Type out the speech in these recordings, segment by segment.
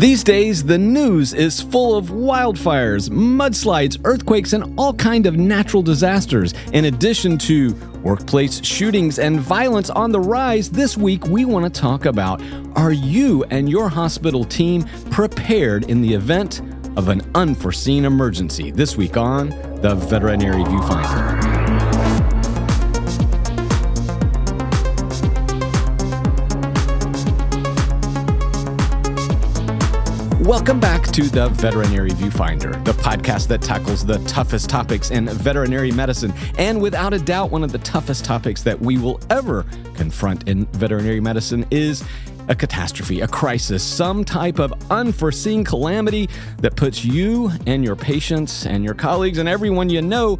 These days, the news is full of wildfires, mudslides, earthquakes, and all kind of natural disasters. In addition to workplace shootings and violence on the rise, this week we want to talk about are you and your hospital team prepared in the event of an unforeseen emergency? This week on the Veterinary Viewfinder. Welcome back to the Veterinary Viewfinder, the podcast that tackles the toughest topics in veterinary medicine. And without a doubt, one of the toughest topics that we will ever confront in veterinary medicine is a catastrophe, a crisis, some type of unforeseen calamity that puts you and your patients and your colleagues and everyone you know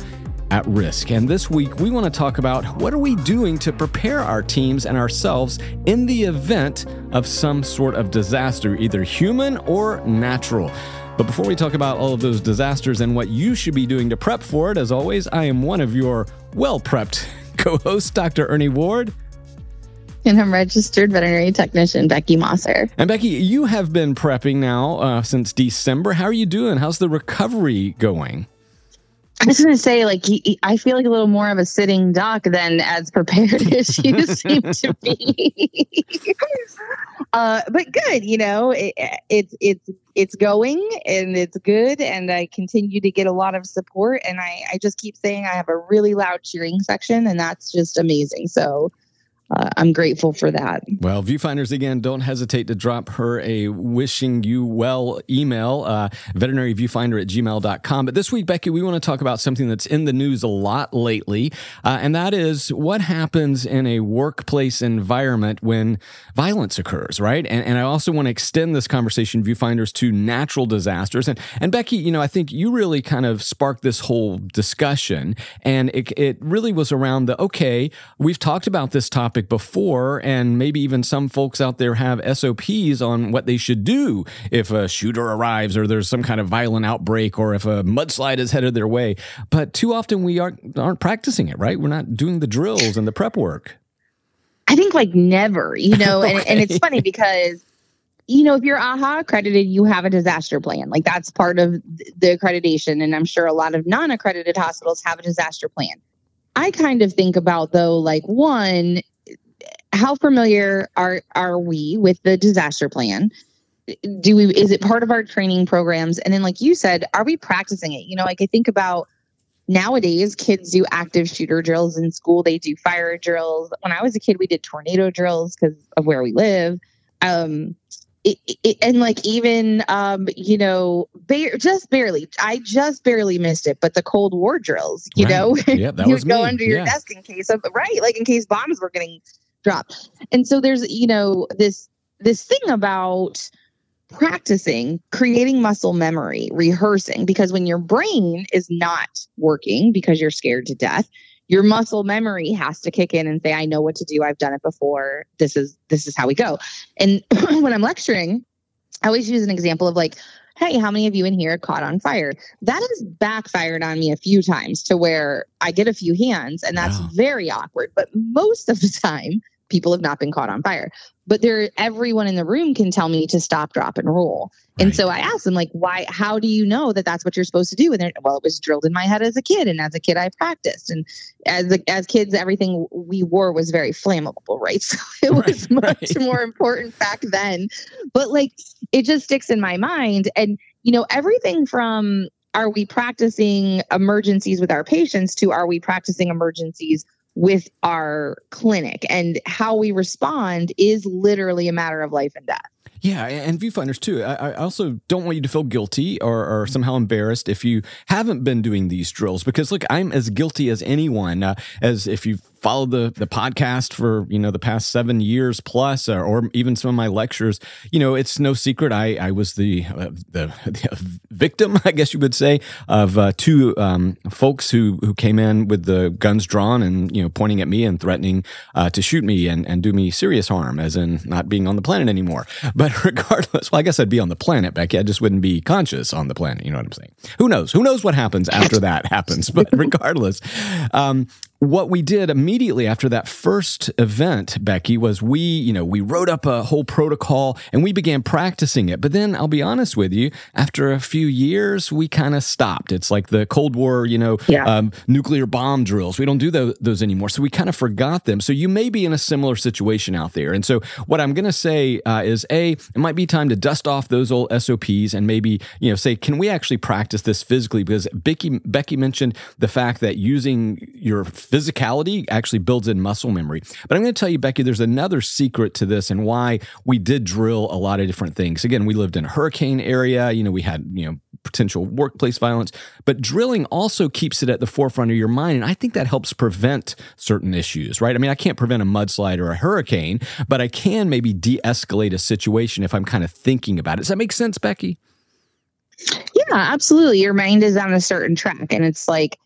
at risk. And this week, we want to talk about what are we doing to prepare our teams and ourselves in the event of some sort of disaster, either human or natural. But before we talk about all of those disasters and what you should be doing to prep for it, as always, I am one of your well prepped co hosts, Dr. Ernie Ward. And I'm registered veterinary technician Beckie Mossor. And Beckie, you have been prepping now uh, since December. How are you doing? How's the recovery going? I was going to say, like, I feel like a little more of a sitting duck than as prepared as you seem to be. uh, but good, you know, it, it's it's it's going and it's good, and I continue to get a lot of support, and I I just keep saying I have a really loud cheering section, and that's just amazing. So uh, I'm grateful for that. Well, viewfinders, again, don't hesitate to drop her a wishing you well email, uh, veterinaryviewfinder at gmail.com. But this week, Beckie, we want to talk about something that's in the news a lot lately, uh, and that is what happens in a workplace environment when violence occurs, right? And, and I also want to extend this conversation, viewfinders, to natural disasters. And, and Beckie, you know, I think you really kind of sparked this whole discussion, and it, it really was around the okay, we've talked about this topic topic before, and maybe even some folks out there have SOPs on what they should do if a shooter arrives or there's some kind of violent outbreak or if a mudslide is headed their way. But too often we aren't, aren't practicing it, right? We're not doing the drills and the prep work. I think like never, you know, okay. and, and it's funny because you know, if you're AAHA accredited, you have a disaster plan. Like that's part of the accreditation. And I'm sure a lot of non accredited hospitals have a disaster plan. I kind of think about though, like one, how familiar are are we with the disaster plan? Do we is it part of our training programs? And then like you said, are we practicing it? You know, like I think about nowadays kids do active shooter drills in school. They do fire drills. When I was a kid, we did tornado drills because of where we live. Um, it, it, and like even um you know just barely i just barely missed it but the cold war drills you right. know yeah, that you was would go under your yeah. desk in case of right like in case bombs were getting drop. And so there's, you know, this this thing about practicing creating muscle memory, rehearsing because when your brain is not working because you're scared to death, your muscle memory has to kick in and say I know what to do. I've done it before. This is this is how we go. And when I'm lecturing, I always use an example of like hey, how many of you in here caught on fire? That has backfired on me a few times to where I get a few hands and that's wow. very awkward. But most of the time, people have not been caught on fire. But there, everyone in the room can tell me to stop, drop, and roll. Right. And so I asked them, like, why? How do you know that that's what you're supposed to do? And well, it was drilled in my head as a kid, and as a kid, I practiced. And as as kids, everything we wore was very flammable, right? So it was right, much right. more important back then. But like, it just sticks in my mind, and you know, everything from are we practicing emergencies with our patients to are we practicing emergencies with our clinic and how we respond is literally a matter of life and death. Yeah, and viewfinders too. I, I, also don't want you to feel guilty or, or, somehow embarrassed if you haven't been doing these drills, because look, I'm as guilty as anyone. Uh, as if you've followed the the podcast for you know the past seven years plus, or, or even some of my lectures, you know, it's no secret I I was the uh, the, the, victim, I guess you would say, of uh, two um, folks who who came in with the guns drawn and you know pointing at me and threatening uh, to shoot me and and do me serious harm, as in not being on the planet anymore. But regardless, well, I guess I'd be on the planet, Beckie. I just wouldn't be conscious on the planet. You know what I'm saying? Who knows? Who knows what happens after that happens? But regardless. Um, what we did immediately after that first event, Beckie, was we, you know, we wrote up a whole protocol and we began practicing it. But then I'll be honest with you, after a few years, we kind of stopped. It's like the Cold War, you know, yeah. um, nuclear bomb drills. We don't do those, those anymore. So we kind of forgot them. So you may be in a similar situation out there. And so what I'm going to say uh, is A, it might be time to dust off those old SOPs and maybe, you know, say, can we actually practice this physically? Because Beckie, Beckie mentioned the fact that using your physicality actually builds in muscle memory. But I'm going to tell you, Beckie, there's another secret to this and why we did drill a lot of different things. Again, we lived in a hurricane area. You know, we had, you know, potential workplace violence, but drilling also keeps it at the forefront of your mind. And I think that helps prevent certain issues, right? I mean, I can't prevent a mudslide or a hurricane, but I can maybe de escalate a situation if I'm kind of thinking about it. Does that make sense, Beckie? Yeah, absolutely. Your mind is on a certain track, and it's like,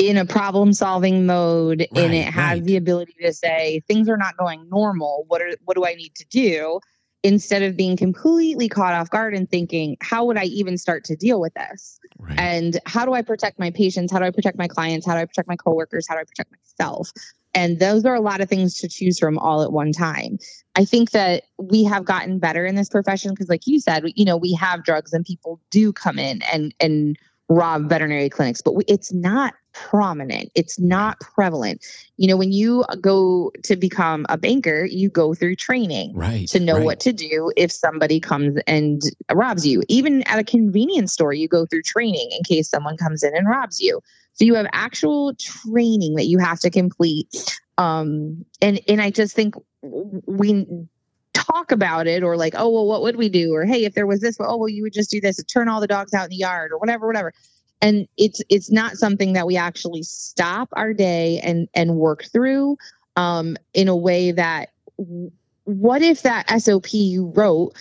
in a problem solving mode right, and it has right. the ability to say things are not going normal. What are what do i need to do? Instead of being completely caught off guard and thinking how would i even start to deal with this? Right. and how do i protect my patients? How do i protect my clients? How do i protect my coworkers? How do i protect myself? And those are a lot of things to choose from all at one time. I think that we have gotten better in this profession because like you said you know we have drugs and people do come in and and rob veterinary clinics but we, it's not prominent. It's not prevalent. You know, when you go to become a banker, you go through training right, to know right. what to do if somebody comes and robs you. Even at a convenience store, you go through training in case someone comes in and robs you. So you have actual training that you have to complete. Um, and and I just think we talk about it or like, oh well, what would we do? Or hey, if there was this, oh well, you would just do this, turn all the dogs out in the yard or whatever, whatever and it's it's not something that we actually stop our day and and work through um, in a way that what if that SOP you wrote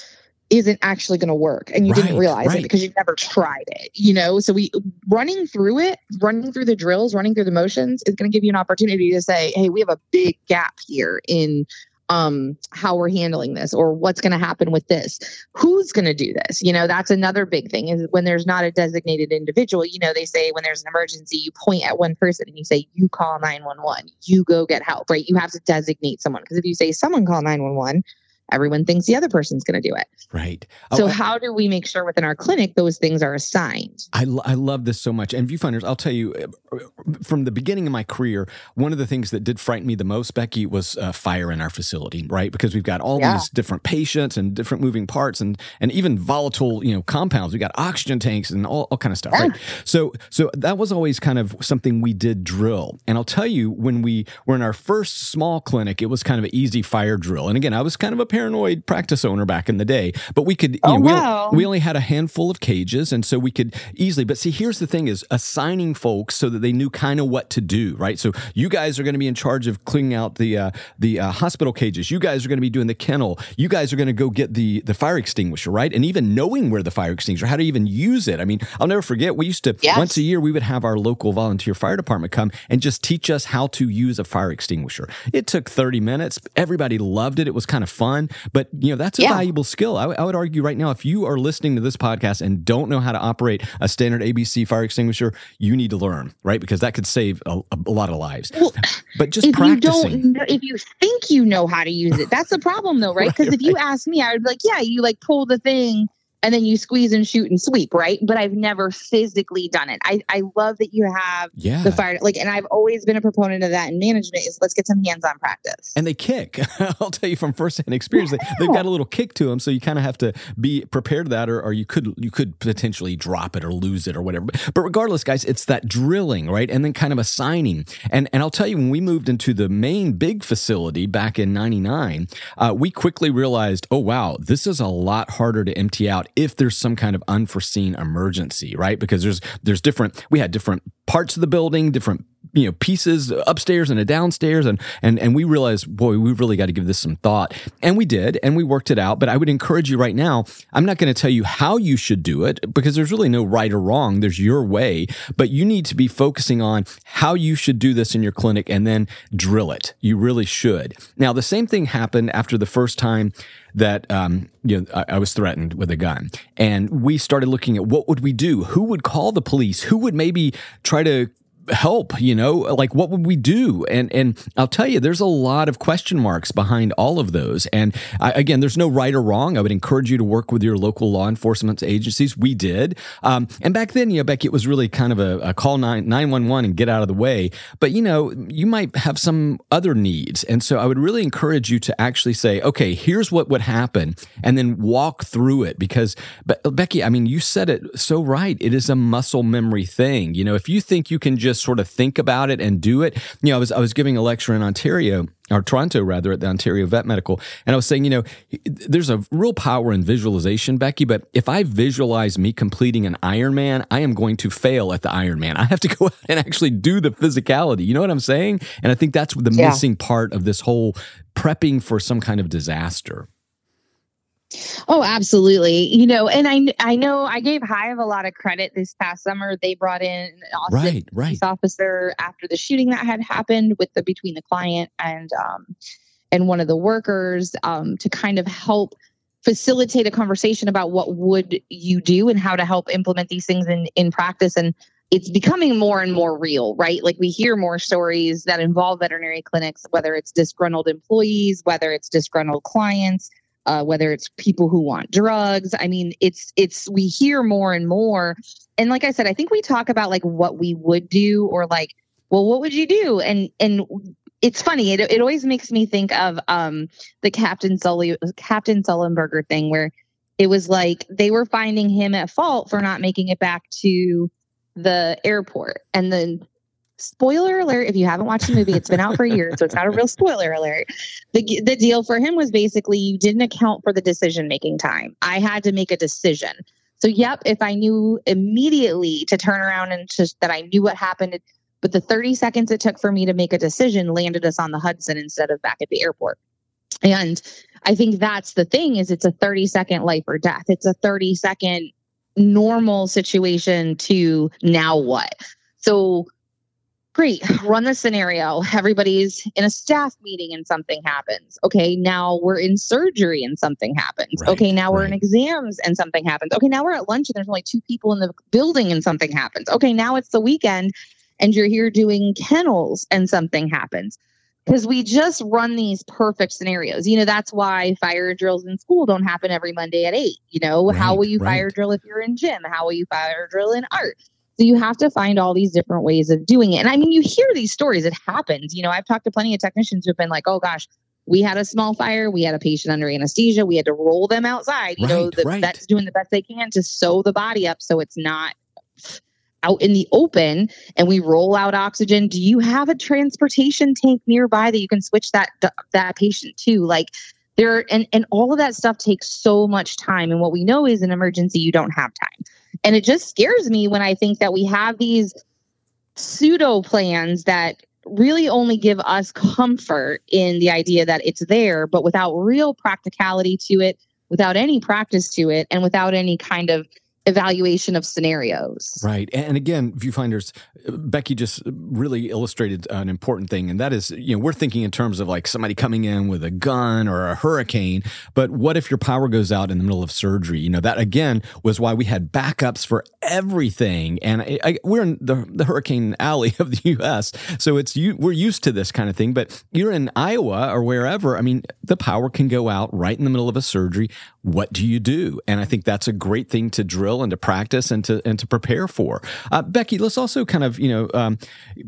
isn't actually going to work and you right, didn't realize right. it because you've never tried it you know so we running through it running through the drills running through the motions is going to give you an opportunity to say hey we have a big gap here in um, how we're handling this or what's going to happen with this. Who's going to do this? You know, that's another big thing is when there's not a designated individual, you know, they say when there's an emergency, you point at one person and you say, you call 911, you go get help, right? You have to designate someone because if you say someone call 911, everyone thinks the other person's going to do it. Right. So, oh, how do we make sure within our clinic those things are assigned? I, I love this so much. And viewfinders, I'll tell you, uh, from the beginning of my career, one of the things that did frighten me the most, Beckie, was uh, fire in our facility, right? Because we've got all yeah. these different patients and different moving parts and, and even volatile, you know, compounds. We got oxygen tanks and all, all kind of stuff, yeah. right? So, so that was always kind of something we did drill. And I'll tell you, when we were in our first small clinic, it was kind of an easy fire drill. And again, I was kind of a paranoid practice owner back in the day, but we could, you oh, know, wow. we, we only had a handful of cages. And so we could easily, but see, here's the thing is assigning folks so that they knew kind of what to do, right? So you guys are going to be in charge of cleaning out the, uh, the uh, hospital cages. You guys are going to be doing the kennel. You guys are going to go get the, the fire extinguisher, right? And even knowing where the fire extinguisher, how to even use it. I mean, I'll never forget, we used to, yes. once a year, we would have our local volunteer fire department come and just teach us how to use a fire extinguisher. It took 30 minutes. Everybody loved it. It was kind of fun, but you know, that's a yeah. valuable skill. I, I would argue right now, if you are listening to this podcast and don't know how to operate a standard ABC fire extinguisher, you need to learn, right? Because that could save a, a lot of lives. Well, but just if practicing. You don't, if you think you know how to use it, that's the problem though, right? Because right, if you ask me, I would be like, yeah, you like pull the thing and then you squeeze and shoot and sweep, right? But I've never physically done it. I, I love that you have yeah. the fire like and I've always been a proponent of that in management is let's get some hands-on practice. And they kick. I'll tell you from firsthand experience, yeah. they, have got a little kick to them. So you kind of have to be prepared to that or, or you could you could potentially drop it or lose it or whatever. But, but regardless, guys, it's that drilling, right? And then kind of assigning. And and I'll tell you, when we moved into the main big facility back in 99, uh, we quickly realized, oh wow, this is a lot harder to empty out if there's some kind of unforeseen emergency, right? Because there's there's different we had different parts of the building, different you know pieces upstairs and a downstairs and and and we realized boy we've really got to give this some thought and we did and we worked it out but i would encourage you right now i'm not going to tell you how you should do it because there's really no right or wrong there's your way but you need to be focusing on how you should do this in your clinic and then drill it you really should now the same thing happened after the first time that um, you know I, I, was threatened with a gun, and we started looking at what would we do? Who would call the police? Who would maybe try to help you know like what would we do? And and i'll tell you there's a lot of question marks behind all of those. And I, again there's no right or wrong. I would encourage you to work with your local law enforcement agencies. We did. Um, and back then you know beckie it was really kind of a, a call 9, 911 and get out of the way. But you know you might have some other needs. And so i would really encourage you to actually say okay here's what would happen and then walk through it. Because but beckie i mean you said it so right. It is a muscle memory thing. You know if you think you can just just sort of think about it and do it. You know, I was I was giving a lecture in Ontario or Toronto rather at the Ontario Vet Medical. And I was saying, you know, there's a real power in visualization, Beckie, but if I visualize me completing an Ironman, I am going to fail at the Ironman. I have to go out and actually do the physicality. You know what I'm saying? And I think that's the yeah. missing part of this whole prepping for some kind of disaster. Oh, absolutely. You know, and I I know I gave Hive a lot of credit this past summer. They brought in an Austin right, right. police officer after the shooting that had happened with the between the client and um and one of the workers um to kind of help facilitate a conversation about what would you do and how to help implement these things in in practice and it's becoming more and more real, right? Like we hear more stories that involve veterinary clinics, whether it's disgruntled employees, whether it's disgruntled clients, uh, whether it's people who want drugs. I mean, it's it's we hear more and more. And like I said, I think we talk about like what we would do or like, well, what would you do? And and it's funny. It it always makes me think of um the Captain Sully Captain Sullenberger thing where it was like they were finding him at fault for not making it back to the airport and then spoiler alert if you haven't watched the movie it's been out for years so it's not a real spoiler alert. The, the deal for him was basically you didn't account for the decision making time. I had to make a decision. So yep if i knew immediately to turn around and just that i knew what happened but the 30 seconds it took for me to make a decision landed us on the hudson instead of back at the airport. And i think that's the thing is it's a 30 second life or death. It's a 30 second normal situation to now what? So great. Run the scenario. Everybody's in a staff meeting and something happens. Okay now we're in surgery and something happens. Right, okay now we're in exams and something happens. Okay now we're at lunch and there's only two people in the building and something happens. Okay now it's the weekend and you're here doing kennels and something happens. Because we just run these perfect scenarios. You know that's why fire drills in school don't happen every monday at eight you know? Right, how will you right. fire drill if you're in gym? How will you fire drill in art so you have to find all these different ways of doing it. And I mean, you hear these stories, it happens. You know, I've talked to plenty of technicians who've been like, oh gosh, we had a small fire, we had a patient under anesthesia, we had to roll them outside. You right, know, the right. vet's doing the best they can to sew the body up so it's not out in the open and we roll out oxygen do you have a transportation tank nearby that you can switch that that patient to like there and and all of that stuff takes so much time. And what we know is an emergency you don't have time. And it just scares me when I think that we have these pseudo plans that really only give us comfort in the idea that it's there, but without real practicality to it, without any practice to it, and without any kind of evaluation of scenarios. Right. And again, viewfinders, Beckie just really illustrated an important thing. And that is, you know, we're thinking in terms of like somebody coming in with a gun or a hurricane. But what if your power goes out in the middle of surgery? You know, that again was why we had backups for everything. And I, I, we're in the, the hurricane alley of the U.S. So it's, you, we're used to this kind of thing. But you're in Iowa or wherever. I mean, the power can go out right in the middle of a surgery. What do you do? And I think that's a great thing to drill and to practice and to and to prepare for. Uh, Beckie, let's also kind of you know um,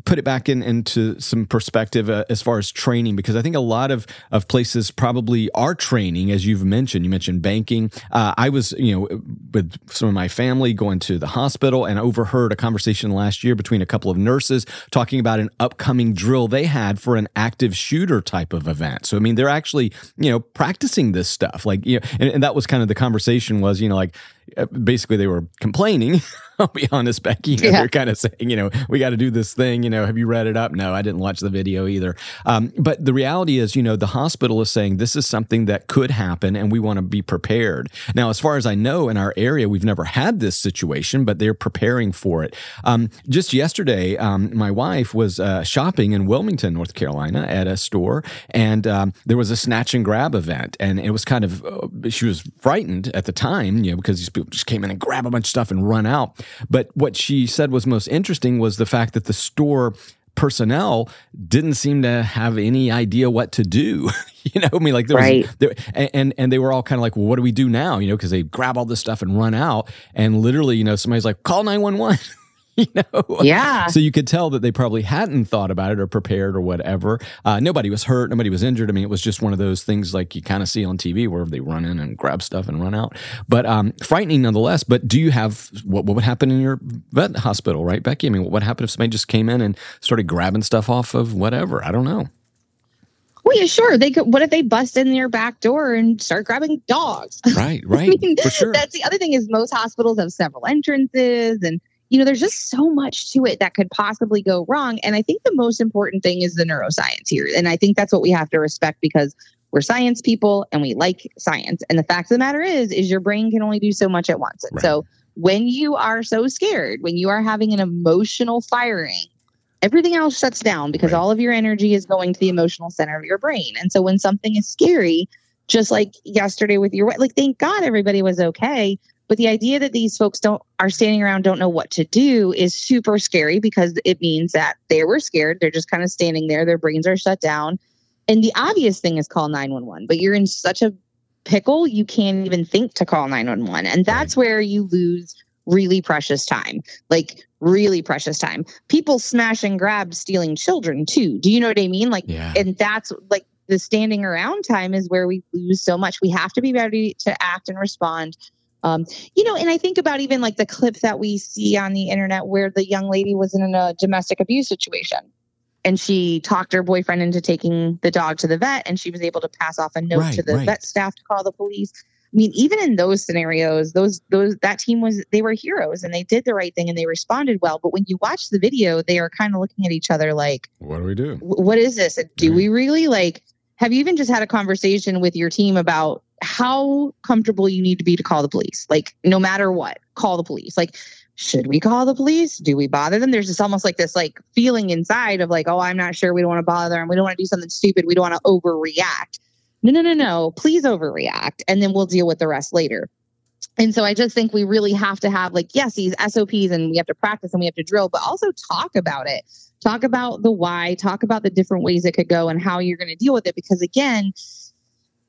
put it back in into some perspective uh, as far as training because I think a lot of of places probably are training as you've mentioned. You mentioned banking. Uh, I was you know with some of my family going to the hospital and overheard a conversation last year between a couple of nurses talking about an upcoming drill they had for an active shooter type of event. So I mean they're actually you know practicing this stuff like you know and, and that was kind of the conversation was you know like basically they were complaining I'll be honest, Beckie. You know, yeah. They're kind of saying, you know, we got to do this thing. You know, have you read it up? No, I didn't watch the video either. Um, but the reality is, you know, the hospital is saying this is something that could happen and we want to be prepared. Now, as far as I know, in our area, we've never had this situation, but they're preparing for it. Um, just yesterday, um, my wife was uh, shopping in Wilmington, North Carolina at a store, and um, there was a snatch and grab event. And it was kind of, uh, she was frightened at the time, you know, because people just came in and grab a bunch of stuff and run out. But what she said was most interesting was the fact that the store personnel didn't seem to have any idea what to do. you know, I mean, like there right. was, there, and and they were all kind of like, well, what do we do now? You know, because they grab all this stuff and run out, and literally, you know, somebody's like, call nine one one. you know? Yeah. So you could tell that they probably hadn't thought about it or prepared or whatever. Uh, nobody was hurt. Nobody was injured. I mean, it was just one of those things like you kind of see on TV where they run in and grab stuff and run out. But um, frightening nonetheless. But do you have what, what would happen in your vet hospital, right, Beckie? I mean, what would happen if somebody just came in and started grabbing stuff off of whatever? I don't know. Well, yeah, sure. They could. What if they bust in their back door and start grabbing dogs? Right, right, I mean, for sure. That's the other thing is most hospitals have several entrances, and you know, there's just so much to it that could possibly go wrong. And I think the most important thing is the neuroscience here. And I think that's what we have to respect because we're science people and we like science. And the fact of the matter is, is your brain can only do so much at once. And right. so when you are so scared, when you are having an emotional firing, everything else shuts down because right. all of your energy is going to the emotional center of your brain. And so when something is scary, just like yesterday with your like thank god everybody was okay but the idea that these folks don't are standing around don't know what to do is super scary because it means that they were scared. They're just kind of standing there. Their brains are shut down. And the obvious thing is call 911, but you're in such a pickle, you can't even think to call 911. And that's where you lose really precious time. Like really precious time. People smash and grab stealing children too. Do you know what I mean? Like yeah. and that's like the standing around time is where we lose so much. We have to be ready to act and respond um, you know, and I think about even like the clip that we see on the internet where the young lady was in a domestic abuse situation and she talked her boyfriend into taking the dog to the vet and she was able to pass off a note right, to the right. vet staff to call the police. I mean, even in those scenarios, those those that team was they were heroes and they did the right thing and they responded well. But when you watch the video, they are kind of looking at each other like, "What do we do? What is this? Do we really like?" Have you even just had a conversation with your team about how comfortable you need to be to call the police. Like, no matter what, call the police. Like, should we call the police? Do we bother them? There's just almost like this like feeling inside of like, oh, I'm not sure. We don't want to bother them. We don't want to do something stupid. We don't want to overreact. No, no, no, no. Please overreact. And then we'll deal with the rest later. And so I just think we really have to have like, yes, these SOPs and we have to practice and we have to drill, but also talk about it. Talk about the why, talk about the different ways it could go and how you're going to deal with it. Because again,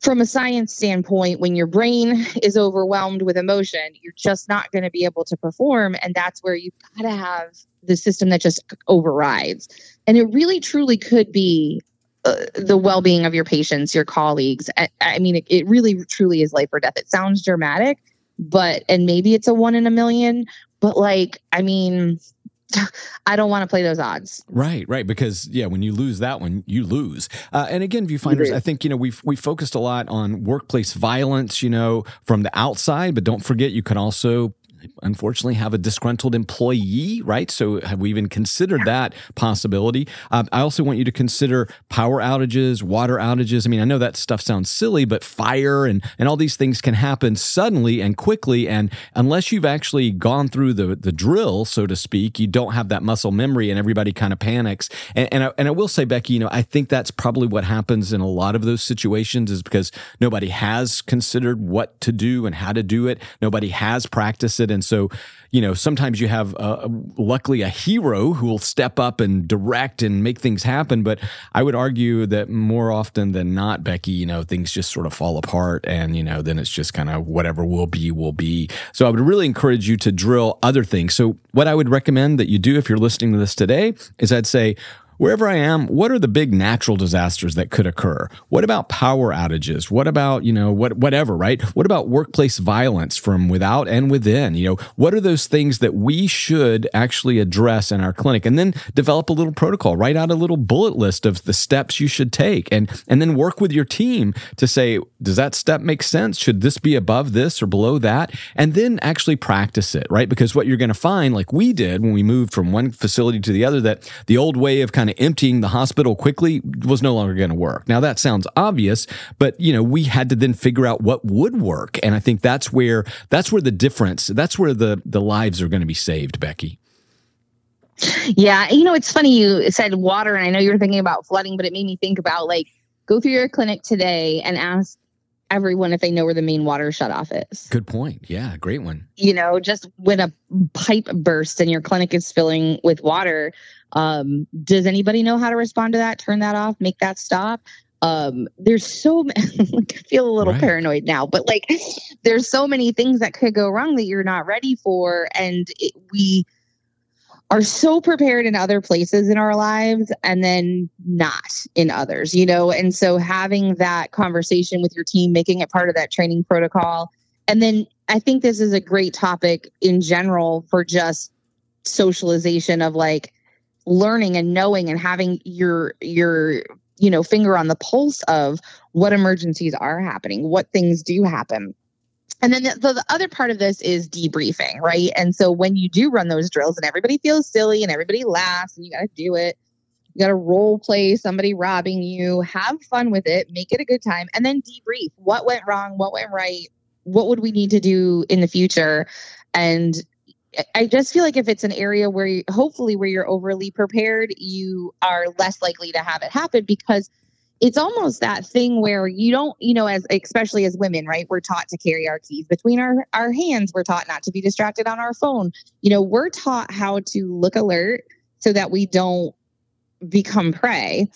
from a science standpoint, when your brain is overwhelmed with emotion, you're just not going to be able to perform. And that's where you've got to have the system that just overrides. And it really truly could be uh, the well-being of your patients, your colleagues. I, I mean, it, it, really truly is life or death. It sounds dramatic, but and maybe it's a one in a million, but like, I mean, I don't want to play those odds. Right, right. Because yeah, when you lose that one, you lose. Uh, and again, viewfinders, I think you know we've we focused a lot on workplace violence, you know, from the outside, but don't forget you can also unfortunately have a disgruntled employee, right? So have we even considered that possibility? Uh, I also want you to consider power outages, water outages. I mean, I know that stuff sounds silly, but fire and, and all these things can happen suddenly and quickly. And unless you've actually gone through the, the drill, so to speak, you don't have that muscle memory and everybody kind of panics. And, and, I, and I will say, Beckie, you know, I think that's probably what happens in a lot of those situations is because nobody has considered what to do and how to do it. Nobody has practiced it. And so, you know, sometimes you have, uh, luckily, a hero who will step up and direct and make things happen. But I would argue that more often than not, Beckie, you know, things just sort of fall apart and, you know, then it's just kind of whatever will be, will be. So I would really encourage you to drill other things. So, what I would recommend that you do if you're listening to this today is I'd say, Wherever I am, what are the big natural disasters that could occur? What about power outages? What about, you know, what whatever, right? What about workplace violence from without and within? You know, what are those things that we should actually address in our clinic? And then develop a little protocol, write out a little bullet list of the steps you should take and and then work with your team to say, does that step make sense? Should this be above this or below that? And then actually practice it, right? Because what you're going to find like we did when we moved from one facility to the other that the old way of kind of emptying the hospital quickly was no longer going to work. Now that sounds obvious, but you know, we had to then figure out what would work. And I think that's where that's where the difference, that's where the the lives are going to be saved, Beckie. Yeah, you know, it's funny you said water and I know you were thinking about flooding, but it made me think about like go through your clinic today and ask everyone if they know where the main water shutoff is. Good point. Yeah, great one. You know, just when a pipe bursts and your clinic is filling with water, um, does anybody know how to respond to that? Turn that off, make that stop. Um, there's so like I feel a little right. paranoid now, but like there's so many things that could go wrong that you're not ready for, and it, we are so prepared in other places in our lives and then not in others, you know? And so having that conversation with your team, making it part of that training protocol. And then I think this is a great topic in general for just socialization of like learning and knowing and having your your you know finger on the pulse of what emergencies are happening what things do happen and then the, the, the, other part of this is debriefing, right? And so when you do run those drills and everybody feels silly and everybody laughs and you got to do it, you got to role play somebody robbing you, have fun with it, make it a good time, and then debrief what went wrong, what went right, what would we need to do in the future. And I just feel like if it's an area where you, hopefully where you're overly prepared, you are less likely to have it happen because it's almost that thing where you don't, you know, as especially as women, right? We're taught to carry our keys between our, our hands. We're taught not to be distracted on our phone. You know, we're taught how to look alert so that we don't become prey.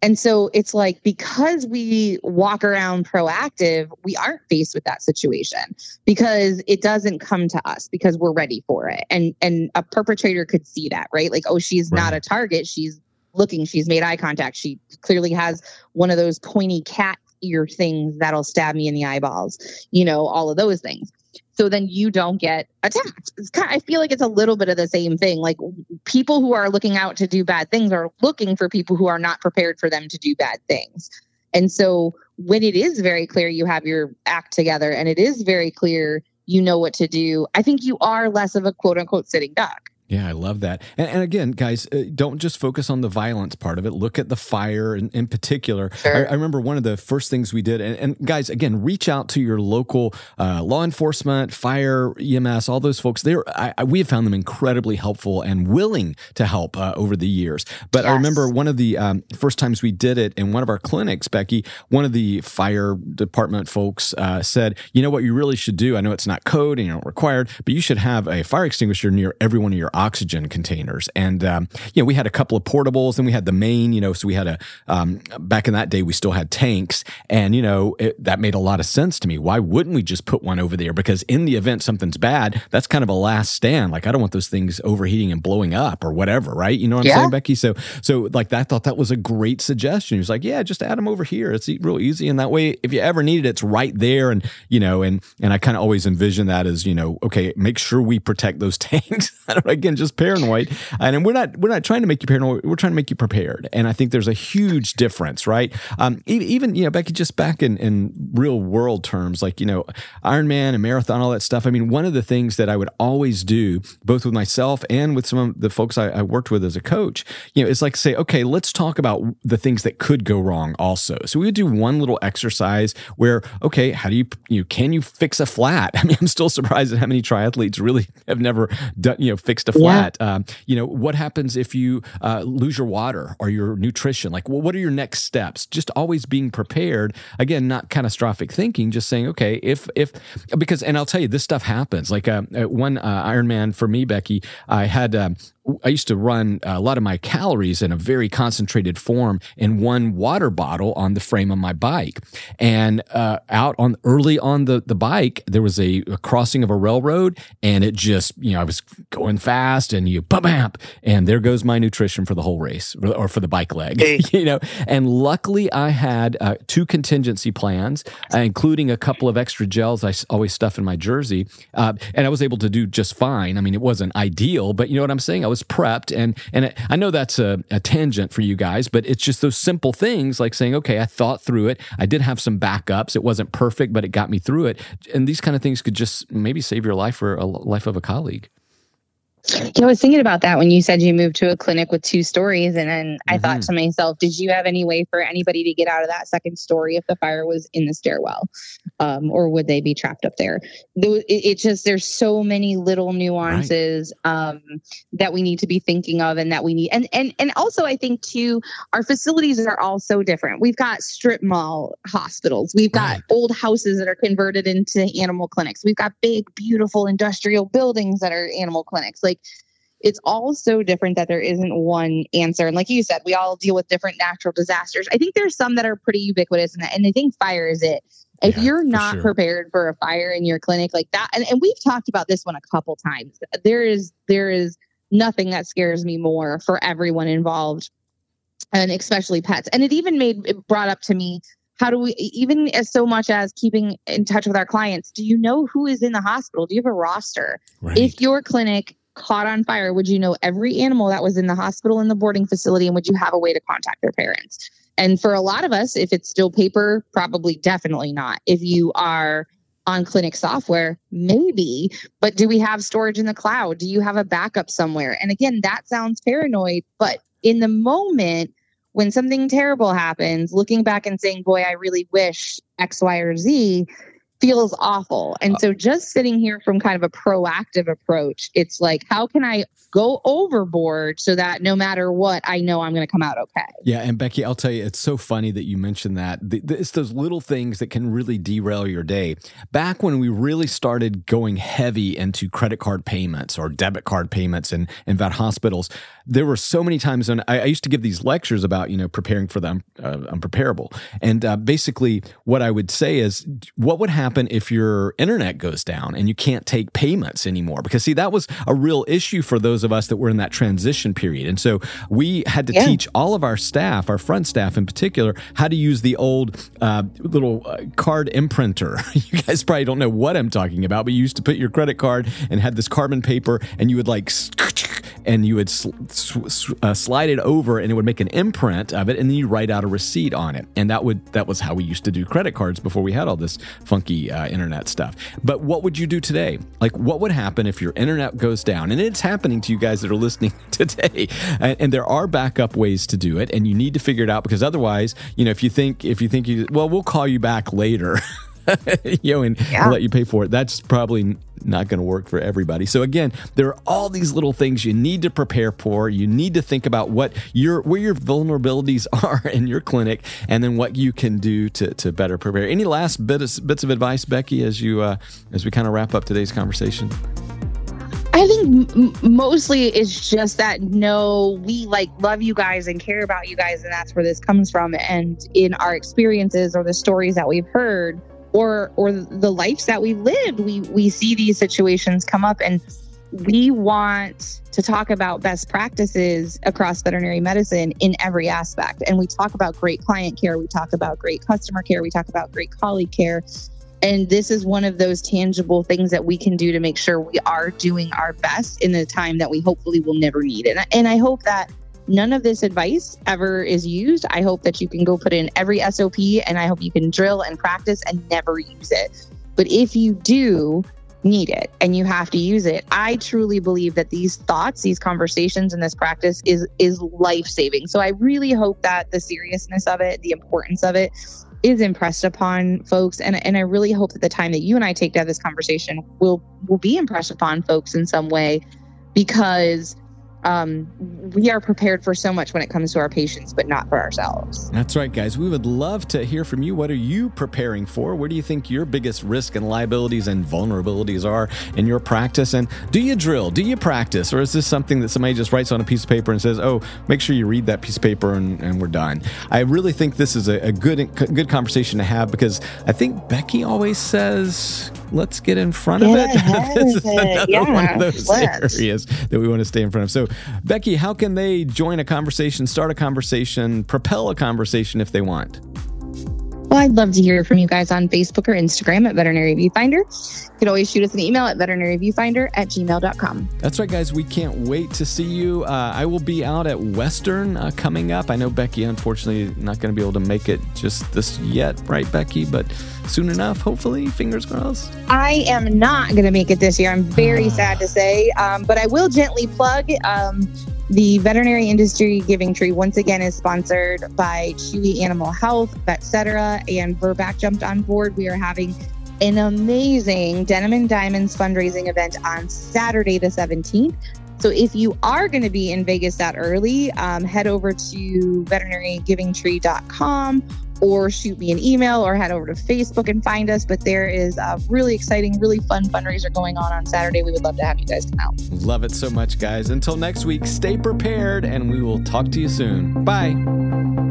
And so it's like because we walk around proactive, we aren't faced with that situation because it doesn't come to us because we're ready for it. And and a perpetrator could see that, right? Like, oh, she's right. not a target, she's looking. She's made eye contact. She clearly has one of those pointy cat ear things that'll stab me in the eyeballs, you know, all of those things. So then you don't get attacked. Kind of, I feel like it's a little bit of the same thing. Like people who are looking out to do bad things are looking for people who are not prepared for them to do bad things. And so when it is very clear you have your act together and it is very clear you know what to do, I think you are less of a quote unquote sitting duck. Yeah, I love that. And, and again, guys, uh, don't just focus on the violence part of it. Look at the fire in, in particular. Sure. I, I, remember one of the first things we did, and, and guys, again, reach out to your local uh, law enforcement, fire, EMS, all those folks. They're, I, I, we have found them incredibly helpful and willing to help uh, over the years. But yes. I remember one of the um, first times we did it in one of our clinics, Beckie, one of the fire department folks uh, said, you know what you really should do? I know it's not code and you're not required, but you should have a fire extinguisher near every one of your oxygen containers. And, um, you know, we had a couple of portables and we had the main, you know, so we had a, um, back in that day, we still had tanks. And, you know, it, that made a lot of sense to me. Why wouldn't we just put one over there? Because in the event something's bad, that's kind of a last stand. Like, I don't want those things overheating and blowing up or whatever, right? You know what I'm yeah. saying, Beckie? So, so like, I thought that was a great suggestion. He was like, yeah, just add them over here. It's real easy. And that way, if you ever need it, it's right there. And, you know, and, and I kind of always envision that as, you know, okay, make sure we protect those tanks. I don't, Again, just paranoid. And we're not we're not trying to make you paranoid. We're trying to make you prepared. And I think there's a huge difference, right? Um, even you know, Beckie, just back in in real world terms, like you know, Ironman and marathon, all that stuff. I mean, one of the things that I would always do, both with myself and with some of the folks I, I worked with as a coach, you know, is like say, okay, let's talk about the things that could go wrong also. So we would do one little exercise where, okay, how do you you know, can you fix a flat? I mean, I'm still surprised at how many triathletes really have never done you know fixed a flat. Yeah. Um, you know, what happens if you uh, lose your water or your nutrition? Like, what are your next steps? Just always being prepared. Again, not catastrophic thinking, just saying, okay, if, if, because, and I'll tell you, this stuff happens. Like, uh, one uh, Ironman for me, Beckie, I had, um, I used to run a lot of my calories in a very concentrated form in one water bottle on the frame of my bike. And uh, out on early on the, the bike, there was a, a, crossing of a railroad, and it just, you know, I was going fast, and you bam, bam, and there goes my nutrition for the whole race or for the bike leg, hey. you know. And luckily, I had uh, two contingency plans, uh, including a couple of extra gels I always stuff in my jersey, uh, and I was able to do just fine. I mean, it wasn't ideal, but you know what I'm saying. I was prepped, and and I know that's a, a tangent for you guys, but it's just those simple things like saying, okay, I thought through it. I did have some backups. It wasn't perfect, but it got me through it. And these kind of things could just maybe save your life or a life of a colleague. Yeah, I was thinking about that when you said you moved to a clinic with two stories. And then I mm-hmm. thought to myself, did you have any way for anybody to get out of that second story if the fire was in the stairwell? Um, or would they be trapped up there? It, it just, there's so many little nuances right. um, that we need to be thinking of and that we need. And, and, and also, I think too, our facilities are all so different. We've got strip mall hospitals, we've got right. old houses that are converted into animal clinics, we've got big, beautiful industrial buildings that are animal clinics. Like, it's all so different that there isn't one answer. And like you said, we all deal with different natural disasters. I think there's some that are pretty ubiquitous, and, and I think fire is it. If yeah, you're not sure. prepared for a fire in your clinic like that, and, and we've talked about this one a couple times, there is there is nothing that scares me more for everyone involved, and especially pets. And it even made it brought up to me how do we even as so much as keeping in touch with our clients do you know who is in the hospital do you have a roster right. if your clinic caught on fire, would you know every animal that was in the hospital and the boarding facility? And would you have a way to contact their parents? And for a lot of us, if it's still paper, probably definitely not. If you are on clinic software, maybe, but do we have storage in the cloud? Do you have a backup somewhere? And again, that sounds paranoid, but in the moment, when something terrible happens, looking back and saying, boy, I really wish X, Y, or Z, feels awful. And uh, so just sitting here from kind of a proactive approach, it's like, how can I go overboard so that no matter what, I know I'm going to come out okay? Yeah. And Beckie, I'll tell you, it's so funny that you mentioned that. It's those little things that can really derail your day. Back when we really started going heavy into credit card payments or debit card payments and in vet hospitals, there were so many times when I, I, used to give these lectures about, you know, preparing for the uh, unpreparable. And uh, basically, what I would say is, what would happen? if your internet goes down and you can't take payments anymore? Because, see, that was a real issue for those of us that were in that transition period. And so we had to yeah. teach all of our staff, our front staff in particular, how to use the old uh, little uh, card imprinter. you guys probably don't know what I'm talking about, but you used to put your credit card and had this carbon paper and you would like and you would sl- uh, slide it over and it would make an imprint of it and then you write out a receipt on it. And that would that was how we used to do credit cards before we had all this funky uh, internet stuff. But what would you do today? Like what would happen if your internet goes down? And it's happening to you guys that are listening today. And, and there are backup ways to do it and you need to figure it out because otherwise you know if you think if you think you well we'll call you back later you know, and yeah. let you pay for it. That's probably not going to work for everybody. So again, there are all these little things you need to prepare for. You need to think about what your where your vulnerabilities are in your clinic, and then what you can do to, to better prepare. Any last bit of, bits of advice, Beckie, as you uh, as we kind of wrap up today's conversation? I think m- mostly it's just that no, we like love you guys and care about you guys, and that's where this comes from. And in our experiences or the stories that we've heard, or or the lives that we lived we we see these situations come up and we want to talk about best practices across veterinary medicine in every aspect. And we talk about great client care we talk about great customer care we talk about great colleague care. And this is one of those tangible things that we can do to make sure we are doing our best in the time that we hopefully will never need. And, and i hope that none of this advice ever is used. I hope that you can go put in every SOP and I hope you can drill and practice and never use it. But if you do need it and you have to use it, I truly believe that these thoughts, these conversations and this practice is is life-saving. So I really hope that the seriousness of it, the importance of it is impressed upon folks and and I really hope that the time that you and I take to have this conversation will will be impressed upon folks in some way because um, we are prepared for so much when it comes to our patients, but not for ourselves. That's right, guys. We would love to hear from you. What are you preparing for? Where do you think your biggest risk and liabilities and vulnerabilities are in your practice? And do you drill? Do you practice? Or is this something that somebody just writes on a piece of paper and says, oh, make sure you read that piece of paper and, and we're done? I really think this is a, a good, good conversation to have because I think Beckie always says, let's get in front of it. this is another yeah, one of those let's. areas that we want to stay in front of. So, Beckie, how can they join a conversation, start a conversation, propel a conversation if they want? Well, I'd love to hear from you guys on Facebook or Instagram at Veterinary Viewfinder. You can always shoot us an email at veterinaryviewfinder at gmail.com. That's right, guys. We can't wait to see you. Uh, I will be out at Western uh, coming up. I know Beckie, unfortunately, not going to be able to make it just this yet, right, Beckie? But soon enough, hopefully, fingers crossed. I am not going to make it this year. I'm very sad to say, um, but I will gently plug. Um, the veterinary industry giving tree once again is sponsored by Chewy Animal Health, etc. And Virbac jumped on board. We are having an amazing Denim and Diamonds fundraising event on Saturday, the 17th. So if you are going to be in Vegas that early, um, head over to veterinarygivingtree.com or shoot me an email or head over to Facebook and find us. But there is a really exciting, really fun fundraiser going on on Saturday. We would love to have you guys come out. Love it so much, guys. Until next week, stay prepared and we will talk to you soon. Bye.